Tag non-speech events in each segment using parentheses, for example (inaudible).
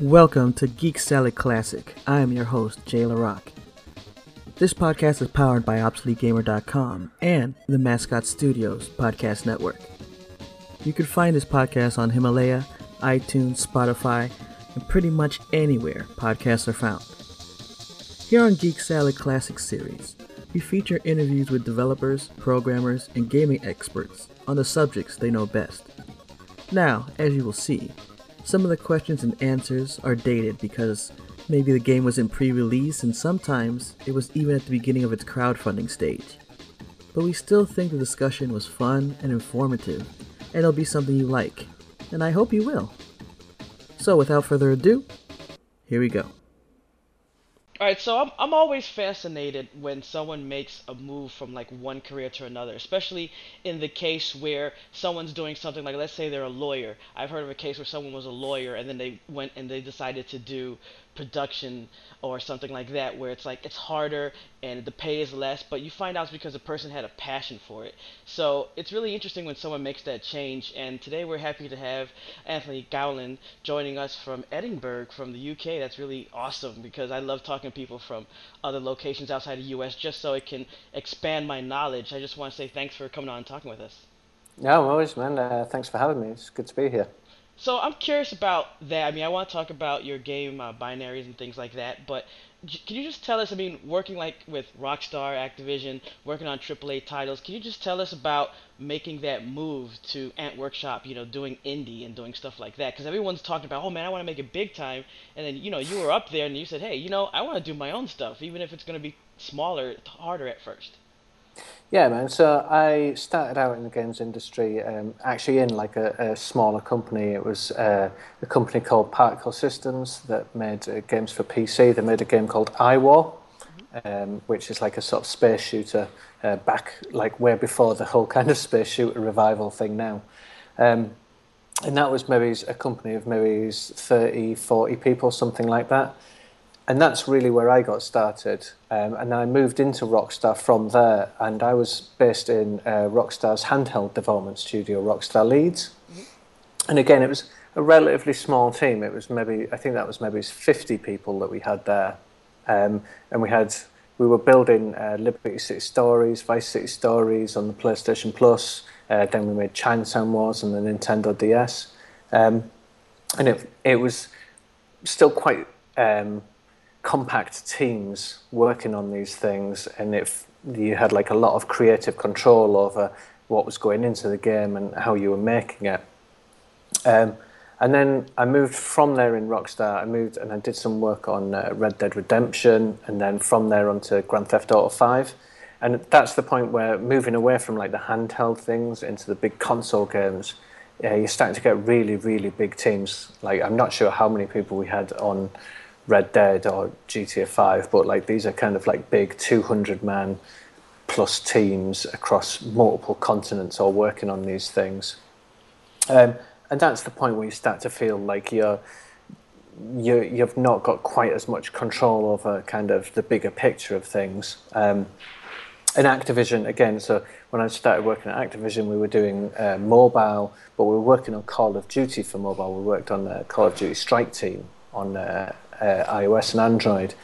Welcome to Geek Salad Classic. I am your host, Jay LaRock. This podcast is powered by ObsoleteGamer.com and the Mascot Studios Podcast Network. You can find this podcast on Himalaya, iTunes, Spotify, and pretty much anywhere podcasts are found. Here on Geek Salad Classic Series, we feature interviews with developers, programmers, and gaming experts on the subjects they know best. Now, as you will see, some of the questions and answers are dated because maybe the game was in pre release and sometimes it was even at the beginning of its crowdfunding stage. But we still think the discussion was fun and informative, and it'll be something you like, and I hope you will. So, without further ado, here we go. All right, so I'm I'm always fascinated when someone makes a move from like one career to another, especially in the case where someone's doing something like let's say they're a lawyer. I've heard of a case where someone was a lawyer and then they went and they decided to do production or something like that where it's like it's harder and the pay is less but you find out it's because the person had a passion for it. So it's really interesting when someone makes that change and today we're happy to have anthony gowland joining us from edinburgh from the uk that's really awesome because i love talking to people from other locations outside the us just so it can expand my knowledge. I just want to say thanks for coming on and talking with us. No always man. Uh, thanks for having me. It's good to be here so I'm curious about that. I mean, I want to talk about your game uh, binaries and things like that, but can you just tell us? I mean, working like with Rockstar, Activision, working on AAA titles, can you just tell us about making that move to Ant Workshop? You know, doing indie and doing stuff like that, because everyone's talking about, oh man, I want to make it big time, and then you know you were up there and you said, hey, you know, I want to do my own stuff, even if it's going to be smaller, harder at first. Yeah, man. So I started out in the games industry, um, actually in like a, a, smaller company. It was uh, a company called Particle Systems that made uh, games for PC. They made a game called iWar, um, which is like a sort of space shooter uh, back, like way before the whole kind of space shooter revival thing now. Um, and that was maybe a company of maybe 30, 40 people, something like that and that's really where I got started. Um, and I moved into Rockstar from there, and I was based in uh, Rockstar's handheld development studio, Rockstar Leeds. And again, it was a relatively small team. It was maybe I think that was maybe 50 people that we had there, um, and we had we were building uh, Liberty City Stories, Vice City Stories on the PlayStation Plus. Uh, then we made Chinatown Wars on the Nintendo DS, um, and it it was still quite um, compact teams working on these things, and if you had like a lot of creative control over what was going into the game and how you were making it. Um, and then I moved from there in Rockstar. I moved and I did some work on uh, Red Dead Redemption, and then from there onto Grand Theft Auto Five. And that's the point where moving away from like the handheld things into the big console games, you're starting to get really, really big teams. Like I'm not sure how many people we had on Red Dead or GTA 5, but like these are kind of like big 200 man plus teams across multiple continents all working on these things. Um, and that's the point where you start to feel like you're you you've not got quite as much control over kind of the bigger picture of things. Um, in Activision, again, so when I started working at Activision, we were doing uh, mobile, but we were working on Call of Duty for mobile. We worked on the Call of Duty Strike Team on uh, iOS and Android.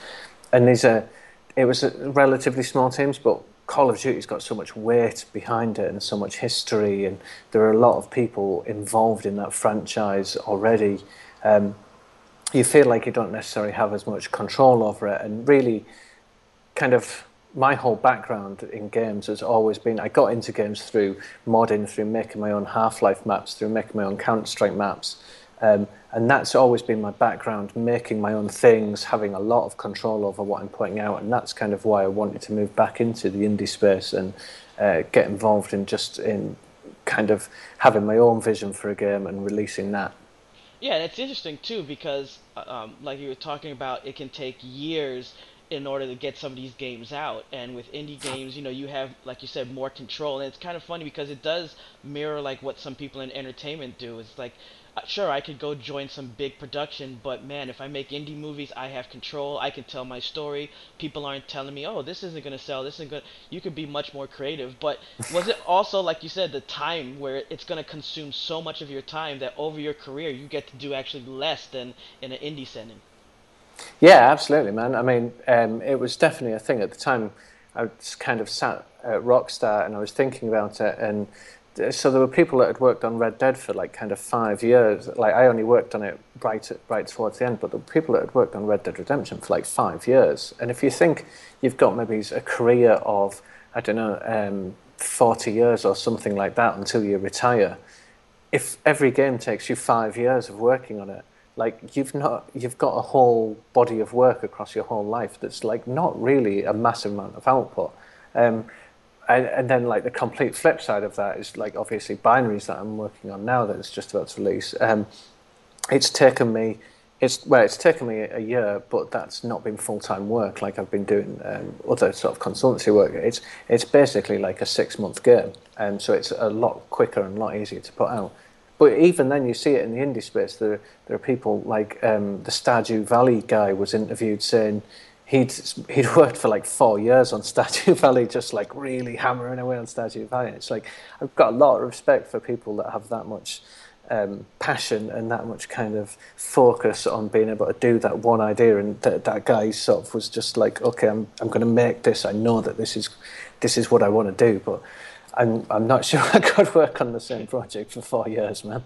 And these are, it was relatively small teams, but Call of Duty's got so much weight behind it and so much history, and there are a lot of people involved in that franchise already. Um, you feel like you don't necessarily have as much control over it, and really, kind of my whole background in games has always been I got into games through modding, through making my own Half Life maps, through making my own Counter Strike maps. Um, and that's always been my background, making my own things, having a lot of control over what I'm putting out. And that's kind of why I wanted to move back into the indie space and uh, get involved in just in kind of having my own vision for a game and releasing that. Yeah, and it's interesting too because, uh, um, like you were talking about, it can take years in order to get some of these games out. And with indie games, you know, you have, like you said, more control. And it's kind of funny because it does mirror like what some people in entertainment do. It's like, sure, I could go join some big production, but man, if I make indie movies, I have control. I can tell my story. People aren't telling me, oh, this isn't gonna sell. This isn't good. You could be much more creative. But was it also, like you said, the time where it's gonna consume so much of your time that over your career you get to do actually less than in an indie setting? Yeah, absolutely, man. I mean, um, it was definitely a thing at the time. I was kind of sat at Rockstar and I was thinking about it, and so there were people that had worked on Red Dead for like kind of five years. Like I only worked on it right right towards the end, but the people that had worked on Red Dead Redemption for like five years. And if you think you've got maybe a career of I don't know um, forty years or something like that until you retire, if every game takes you five years of working on it, like you've not you've got a whole body of work across your whole life that's like not really a massive amount of output um, and, and then like the complete flip side of that is like obviously binaries that i'm working on now that it's just about to release um, it's taken me it's well it's taken me a year but that's not been full-time work like i've been doing um, other sort of consultancy work it's it's basically like a six month game and um, so it's a lot quicker and a lot easier to put out but even then, you see it in the indie space. There, there are people like um, the Stardew Valley guy was interviewed saying he'd he'd worked for like four years on (laughs) Stardew Valley, just like really hammering away on Stardew Valley. It's like I've got a lot of respect for people that have that much um, passion and that much kind of focus on being able to do that one idea. And that that guy sort of was just like, okay, I'm I'm going to make this. I know that this is this is what I want to do, but I'm I'm not sure (laughs) I could work on the same project for four years, man.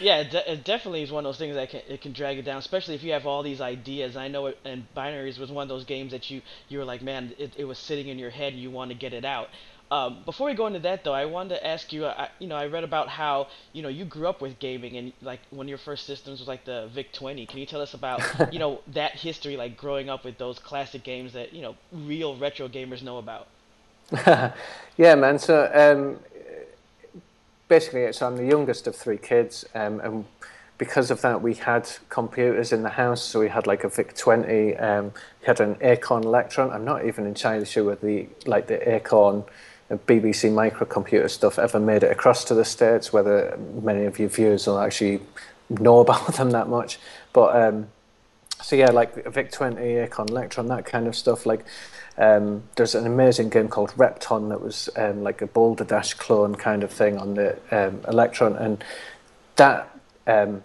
Yeah, it, de- it definitely is one of those things that can it can drag it down, especially if you have all these ideas. I know, it, and Binaries was one of those games that you you were like, man, it, it was sitting in your head, and you want to get it out. Um, before we go into that, though, I wanted to ask you. I, you know, I read about how you know you grew up with gaming, and like one of your first systems was like the VIC 20. Can you tell us about (laughs) you know that history, like growing up with those classic games that you know real retro gamers know about? (laughs) yeah, man. So um, basically, it's I'm the youngest of three kids, um, and because of that, we had computers in the house. So we had like a VIC 20. Um, we had an Acorn Electron. I'm not even entirely sure whether the like the Acorn. BBC microcomputer stuff ever made it across to the states. Whether many of your viewers will actually know (laughs) about them that much, but um, so yeah, like VIC 20, Acorn Electron, that kind of stuff. Like um, there's an amazing game called Repton that was um, like a Boulder Dash clone kind of thing on the um, Electron, and that um,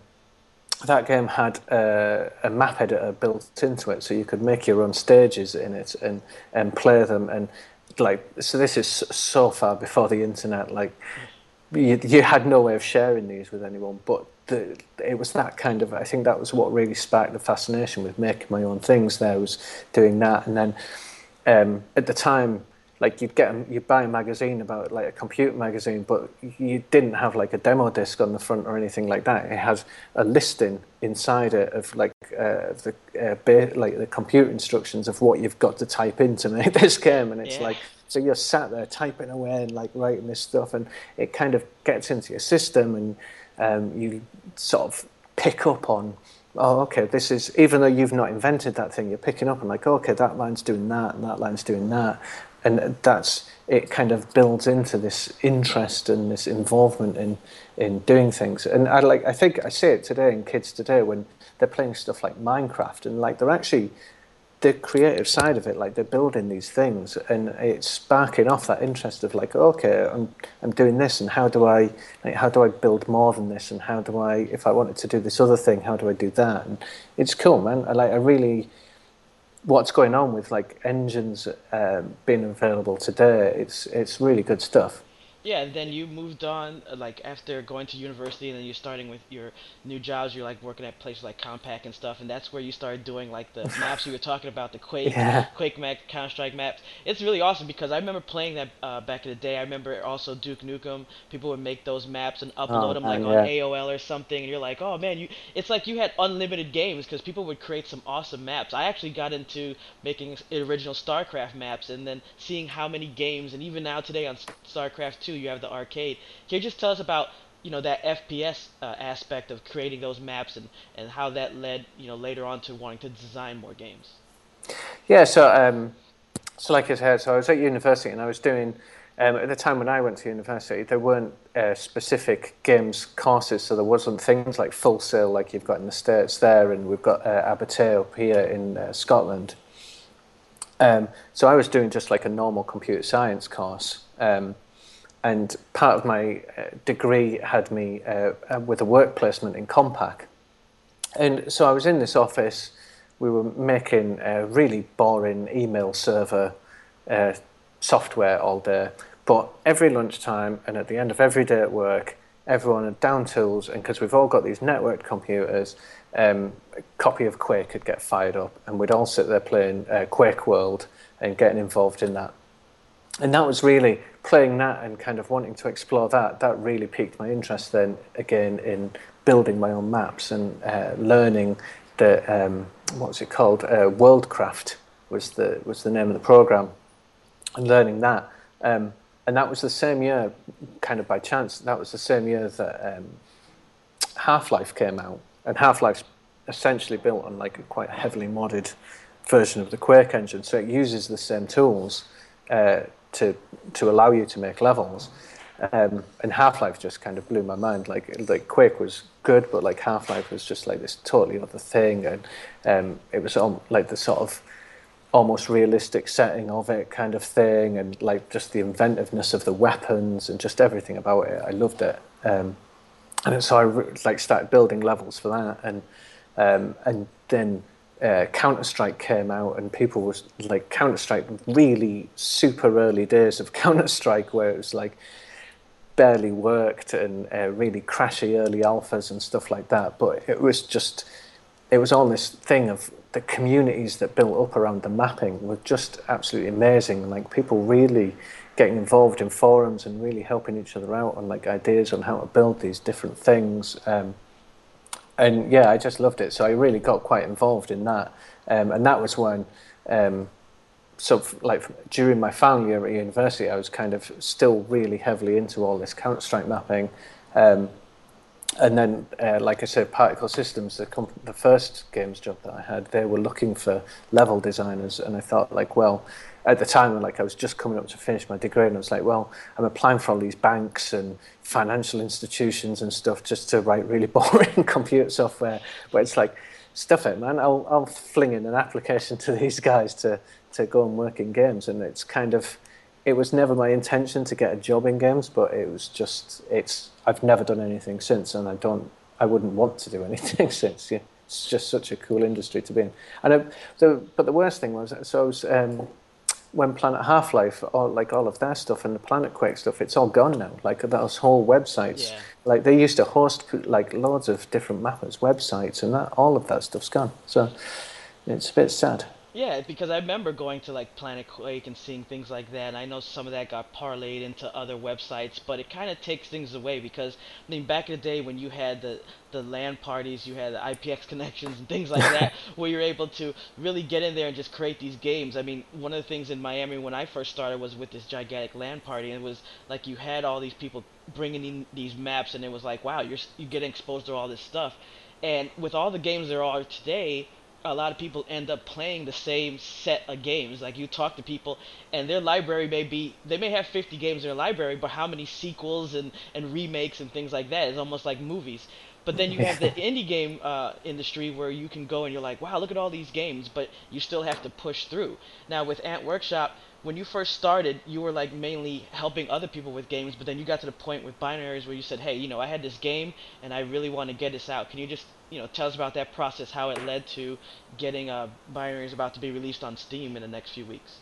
that game had a, a, map editor built into it, so you could make your own stages in it and and play them. And like, so this is so far before the internet. Like, you, you had no way of sharing these with anyone, but the, it was that kind of. I think that was what really sparked the fascination with making my own things. There was doing that, and then um, at the time, like you'd get you buy a magazine about like a computer magazine, but you didn't have like a demo disc on the front or anything like that. It has a listing inside it of like uh, the uh, ba- like the computer instructions of what you've got to type in to make (laughs) this game, and it's yeah. like so you're sat there typing away and like writing this stuff, and it kind of gets into your system, and um, you sort of pick up on oh, okay, this is, even though you've not invented that thing, you're picking up and like, oh, okay, that line's doing that and that line's doing that. And that's, it kind of builds into this interest and this involvement in, in doing things. And I like, I think I see it today in kids today when they're playing stuff like Minecraft and like they're actually the creative side of it, like they're building these things, and it's sparking off that interest of like, okay, I'm I'm doing this, and how do I like, how do I build more than this, and how do I, if I wanted to do this other thing, how do I do that? And it's cool, man. I like I really, what's going on with like engines um, being available today, it's it's really good stuff yeah, and then you moved on, uh, like after going to university, and then you're starting with your new jobs. You're like working at places like Compaq and stuff, and that's where you started doing like the (laughs) maps you were talking about, the Quake, yeah. (laughs) Quake map, Counter Strike maps. It's really awesome because I remember playing that uh, back in the day. I remember also Duke Nukem. People would make those maps and upload oh, them like yeah. on AOL or something, and you're like, oh man, you. It's like you had unlimited games because people would create some awesome maps. I actually got into making original StarCraft maps, and then seeing how many games, and even now today on StarCraft 2 you have the arcade. Can you just tell us about you know that FPS uh, aspect of creating those maps and and how that led you know later on to wanting to design more games? Yeah, so um, so like I said, so I was at university and I was doing. Um, at the time when I went to university, there weren't uh, specific games courses, so there wasn't things like Full Sail like you've got in the States there, and we've got uh, up here in uh, Scotland. Um, so I was doing just like a normal computer science course, um, and part of my uh, degree had me uh, uh, with a work placement in Compaq. And so I was in this office, we were making a really boring email server uh, software all day. But every lunchtime and at the end of every day at work, everyone had down tools, and because we've all got these networked computers, um, a copy of Quake could get fired up, and we'd all sit there playing uh, Quake World and getting involved in that. And that was really playing that and kind of wanting to explore that. That really piqued my interest then again in building my own maps and uh, learning the um, what's it called? Uh, Worldcraft was the was the name of the program, and learning that. Um, and that was the same year, kind of by chance. That was the same year that um, Half Life came out, and Half Life's essentially built on like a quite heavily modded version of the Quake engine, so it uses the same tools uh, to to allow you to make levels. Um, and Half Life just kind of blew my mind. Like like Quake was good, but like Half Life was just like this totally other thing, and um, it was all, like the sort of almost realistic setting of it kind of thing, and like just the inventiveness of the weapons and just everything about it. I loved it, um, and so I like started building levels for that, and um, and then uh, Counter Strike came out, and people was like Counter Strike really super early days of (laughs) Counter Strike, where it was like barely worked and uh, really crashy early alphas and stuff like that. But it was just, it was all this thing of the communities that built up around the mapping were just absolutely amazing. Like people really getting involved in forums and really helping each other out on like ideas on how to build these different things. Um, and yeah, I just loved it. So I really got quite involved in that. Um, and that was when, um, so like during my final year at university, I was kind of still really heavily into all this Counter Strike mapping. Um, and then, uh, like I said, Particle Systems, the, comp- the first games job that I had, they were looking for level designers, and I thought, like, well, at the time, like I was just coming up to finish my degree, and I was like, well, I'm applying for all these banks and financial institutions and stuff just to write really (laughs) boring computer software. But it's like, stuff it, man. I'll I'll fling in an application to these guys to to go and work in games, and it's kind of it was never my intention to get a job in games, but it was just it's I've never done anything since, and I don't I wouldn't want to do (laughs) anything since. Yeah, it's just such a cool industry to be in. And I, but the worst thing was so I was. Um, when Planet Half Life, like all of their stuff and the Planet Quake stuff, it's all gone now. Like those whole websites, Yeah. like they used to host like loads of different mappers websites, and that all of that stuff's gone. So it's a bit sad. Yeah, because I remember going to like Planet Quake and seeing things like that. And I know some of that got parlayed into other websites, but it kind of takes things away because I mean, back in the day when you had the the LAN parties, you had the IPX (laughs) connections and things like that, (laughs) where you're able to really get in there and just create these games. I mean, one of the things in Miami when I first started was with this gigantic LAN party, and it was like you had all these people bringing in these maps, and it was like, wow, you're you're getting exposed to all this stuff. And with all the games there are today, a lot of people end up playing the same set of games. Like you talk to people, and their library may be they may have 50 games in their library, but how many sequels and and remakes and things like that is almost like movies. But then you have the (laughs) indie game uh, industry where you can go and you're like, wow, look at all these games, but you still have to push through. Now with Ant Workshop, when you first started, you were like mainly helping other people with games, but then you got to the point with binaries where you said, hey, you know, I had this game and I really want to get this out. Can you just, you know, tell us about that process, how it led to getting uh, binaries about to be released on Steam in the next few weeks?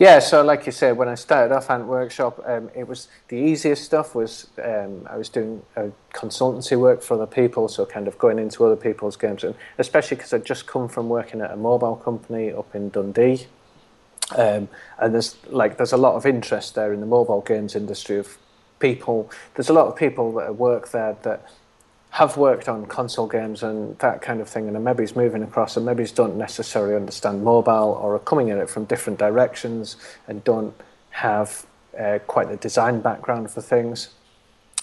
Yeah, so like you said, when I started off Ant Workshop, um, it was the easiest stuff was um, I was doing a consultancy work for other people, so kind of going into other people's games, and especially because I'd just come from working at a mobile company up in Dundee, um, and there's like there's a lot of interest there in the mobile games industry of people. There's a lot of people that work there that have worked on console games and that kind of thing, and maybe he's moving across, and maybe don't necessarily understand mobile or are coming at it from different directions and don't have uh, quite the design background for things.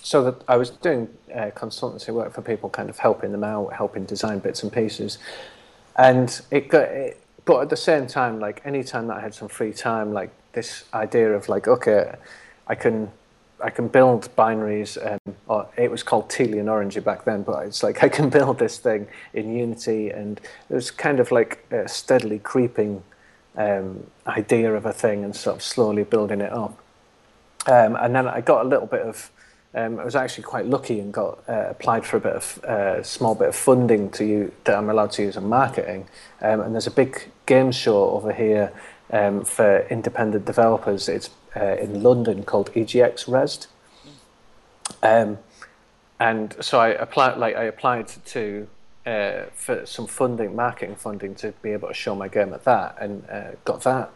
So that I was doing uh, consultancy work for people, kind of helping them out, helping design bits and pieces, and it got. It, but at the same time, like any time that I had some free time, like this idea of like, okay, I can I can build binaries. Um, or it was called Tealy and Orangey back then, but it's like (laughs) I can build this thing in Unity, and it was kind of like a steadily creeping um, idea of a thing, and sort of slowly building it up. Um, and then I got a little bit of. Um, I was actually quite lucky and got uh, applied for a bit of uh, small bit of funding to use, that I'm allowed to use in marketing. Um, and there's a big game show over here um, for independent developers. It's uh, in London called EGX Rezzed. Um, and so I applied, like I applied to uh, for some funding, marketing funding, to be able to show my game at that, and uh, got that.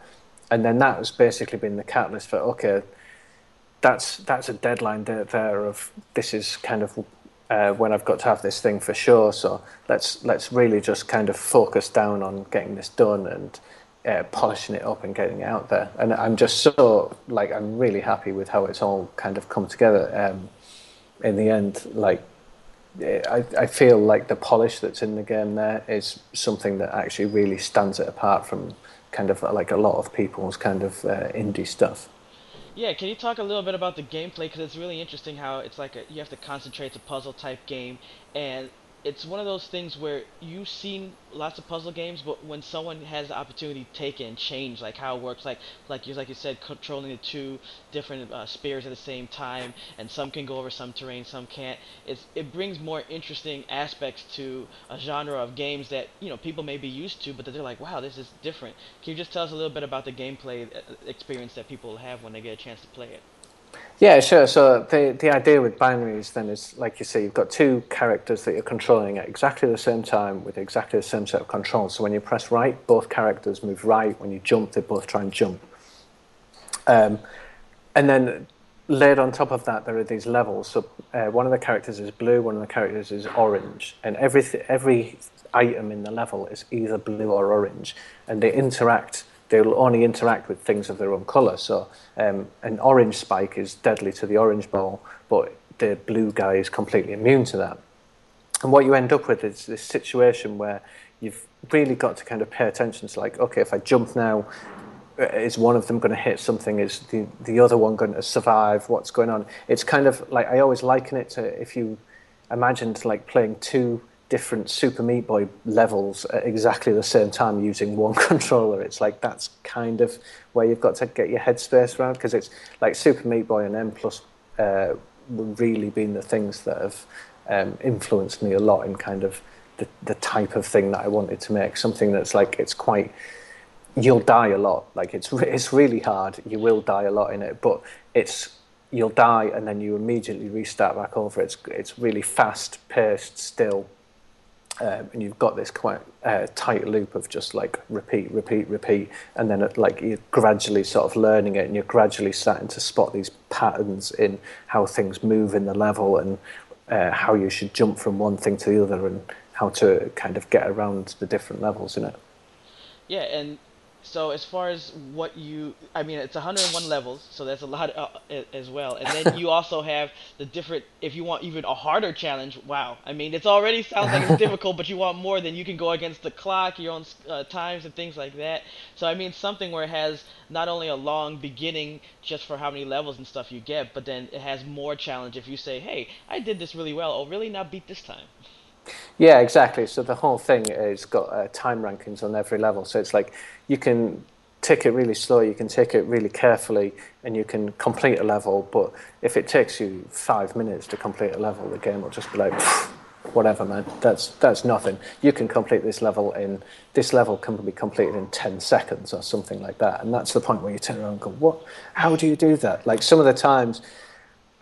And then that has basically been the catalyst for okay, that's that's a deadline there, there of this is kind of uh, when I've got to have this thing for sure. So let's let's really just kind of focus down on getting this done and uh, polishing it up and getting it out there. And I'm just so like I'm really happy with how it's all kind of come together. Um, in the end, like I, I feel like the polish that's in the game there is something that actually really stands it apart from kind of like a lot of people's kind of uh, indie stuff. Yeah, can you talk a little bit about the gameplay? Because it's really interesting how it's like a, you have to concentrate. It's a puzzle type game, and it's one of those things where you've seen lots of puzzle games, but when someone has the opportunity to take it and change, like how it works, like like you like you said, controlling the two different uh, spears at the same time, and some can go over some terrain, some can't. It's it brings more interesting aspects to a genre of games that you know people may be used to, but they're like, wow, this is different. Can you just tell us a little bit about the gameplay uh, experience that people have when they get a chance to play it? Yeah, sure. So the the idea with binaries then is like you say, you've got two characters that you're controlling at exactly the same time with exactly the same set of controls. So when you press right, both characters move right. When you jump, they both try and jump. Um, and then laid on top of that, there are these levels. So uh, one of the characters is blue, one of the characters is orange, and every every item in the level is either blue or orange, and they interact they'll only interact with things of their own colour. So um, an orange spike is deadly to the orange ball, but the blue guy is completely immune to that. And what you end up with is this situation where you've really got to kind of pay attention to like, okay, if I jump now, uh, is one of them going to hit something? Is the, the other one going to survive? What's going on? It's kind of like, I always liken it to if you imagined like playing two different Super Meat Boy levels at exactly the same time using one (laughs) controller. It's like that's kind of where you've got to get your headspace around because it's like Super Meat Boy and N Plus uh, really been the things that have um, influenced me a lot in kind of the, the type of thing that I wanted to make. Something that's like it's quite you'll die a lot. Like it's it's really hard. You will die a lot in it, but it's you'll die and then you immediately restart back over. It's it's really fast paced still um, and you've got this quite uh, tight loop of just like repeat, repeat, repeat, and then it, like you're gradually sort of learning it, and you're gradually starting to spot these patterns in how things move in the level, and uh, how you should jump from one thing to the other, and how to kind of get around the different levels in it. Yeah, and so as far as what you, I mean, it's 101 levels, so that's a lot uh, as well. And then you (laughs) also have the different. If you want even a harder challenge, wow! I mean, it's already sounds like it's difficult, but you want more. Then you can go against the clock, your own uh, times, and things like that. So I mean, something where it has not only a long beginning just for how many levels and stuff you get, but then it has more challenge if you say, "Hey, I did this really well. Oh, really? Now beat this time." Yeah, exactly. So the whole thing has got uh, time rankings on every level. So it's like you can take it really slow, you can take it really carefully, and you can complete a level. But if it takes you five minutes to complete a level, the game will just be like, whatever, man. That's that's nothing. You can complete this level in this level can be completed in ten seconds or something like that. And that's the point where you turn around and go, what? How do you do that? Like some of the times,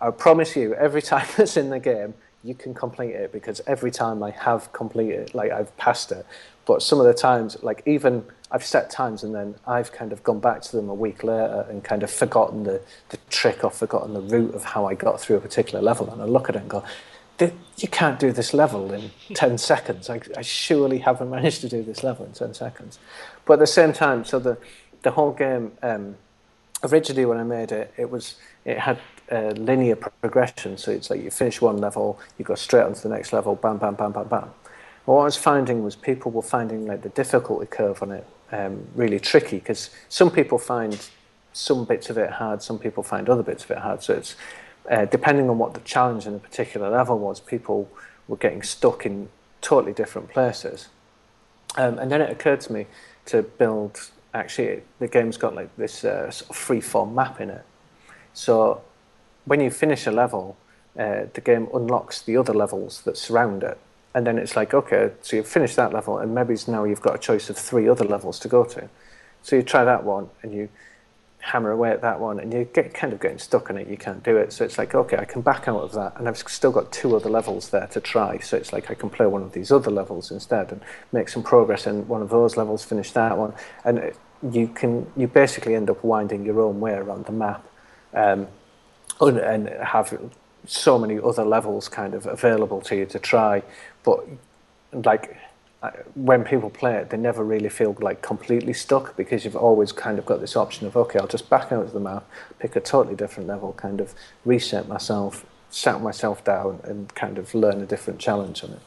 I promise you, every (laughs) time that's in the game, you can complete it because every time I have completed, like I've passed it. But some of the times, like even I've set times and then I've kind of gone back to them a week later and kind of forgotten the, the trick or forgotten the route of how I got through a particular level. And I look at it and go, you can't do this level in (laughs) 10 seconds. I, I, surely haven't managed to do this level in 10 seconds. But at the same time, so the, the whole game, um, originally when I made it, it was it had a linear progression. So it's like you finish one level, you go straight on to the next level, bam, bam, bam, bam, bam. what I was finding was people were finding like the difficulty curve on it um, really tricky because some people find some bits of it hard, some people find other bits of it hard. So it's uh, depending on what the challenge in a particular level was, people were getting stuck in totally different places. Um, and then it occurred to me to build. Actually, the game's got like this uh, sort of free-form map in it. So when you finish a level, uh, the game unlocks the other levels that surround it and then it's like, okay, so you've finished that level, and maybe now you've got a choice of three other levels to go to. So you try that one, and you hammer away at that one, and you get kind of getting stuck in it. You can't do it. So it's like, okay, I can back out of that, and I've still got two other levels there to try. So it's like I can play one of these other levels instead, and make some progress in one of those levels, finish that one, and you can you basically end up winding your own way around the map, um, and have so many other levels kind of available to you to try. But like when people play it, they never really feel like completely stuck because you've always kind of got this option of okay, I'll just back out of the map, pick a totally different level, kind of reset myself, sat myself down, and kind of learn a different challenge on it.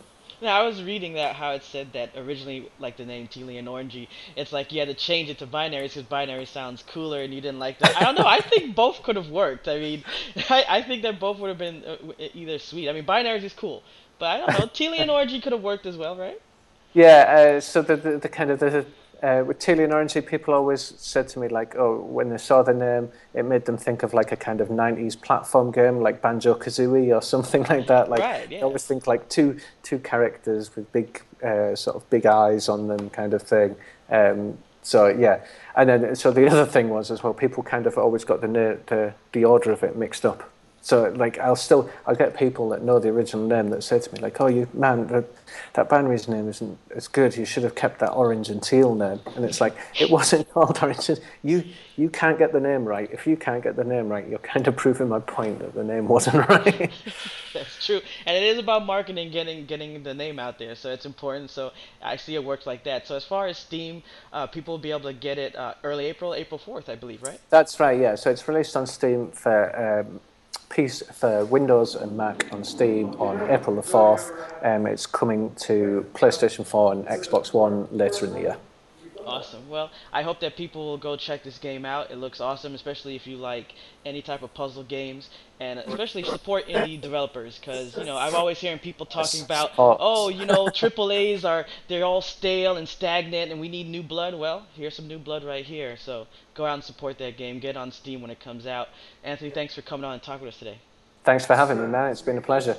Now I was reading that how it said that originally, like the name Tealy and Orangey, it's like you had to change it to binaries because binary sounds cooler, and you didn't like that. I don't know. I think (laughs) both could have worked. I mean, (laughs) I, I think that both would have been uh, either sweet. I mean, binaries is cool, but I don't know. (laughs) Tealy and Orangey could have worked as well, right? Yeah. Uh, so the, the, the kind of the uh, with Tealy and Orangey, people always said to me like, oh, when they saw the name, it made them think of like a kind of '90s platform game, like Banjo Kazooie or (laughs) something like that. Like, right, yeah. I always think like two two characters with big uh, sort of big eyes on them, kind of thing. Um, so yeah, and then so the (laughs) other thing was as well, people kind of always got the the the order of it mixed up. So like I'll still I'll get people that know the original name that say to me like, "Oh, you man, that, that binary's name isn't as good. You should have kept that orange and teal name." And it's like it wasn't (laughs) called orange. You you can't get the name right. If you can't get the name right, you're kind of proving my point that the name wasn't (laughs) right. (laughs) That's true, and it is about marketing, getting getting the name out there. So it's important. So I see it works like that. So as far as Steam, uh, people will be able to get it uh, early April, April fourth, I believe, right? That's right. Yeah. So it's released on Steam for. Um, piece for Windows and Mac on Steam on April the 4th. Um, it's coming to PlayStation 4 and Xbox One later in the year. Awesome. Well, I hope that people will go check this game out. It looks awesome, especially if you like any type of puzzle games, and especially support indie developers. Because you know, I'm always hearing people talking about, oh. oh, you know, triple A's are they're all stale and stagnant, and we need new blood. Well, here's some new blood right here. So go out and support that game. Get on Steam when it comes out. Anthony, thanks for coming on and talking with us today. Thanks for having me, man. It's been a pleasure.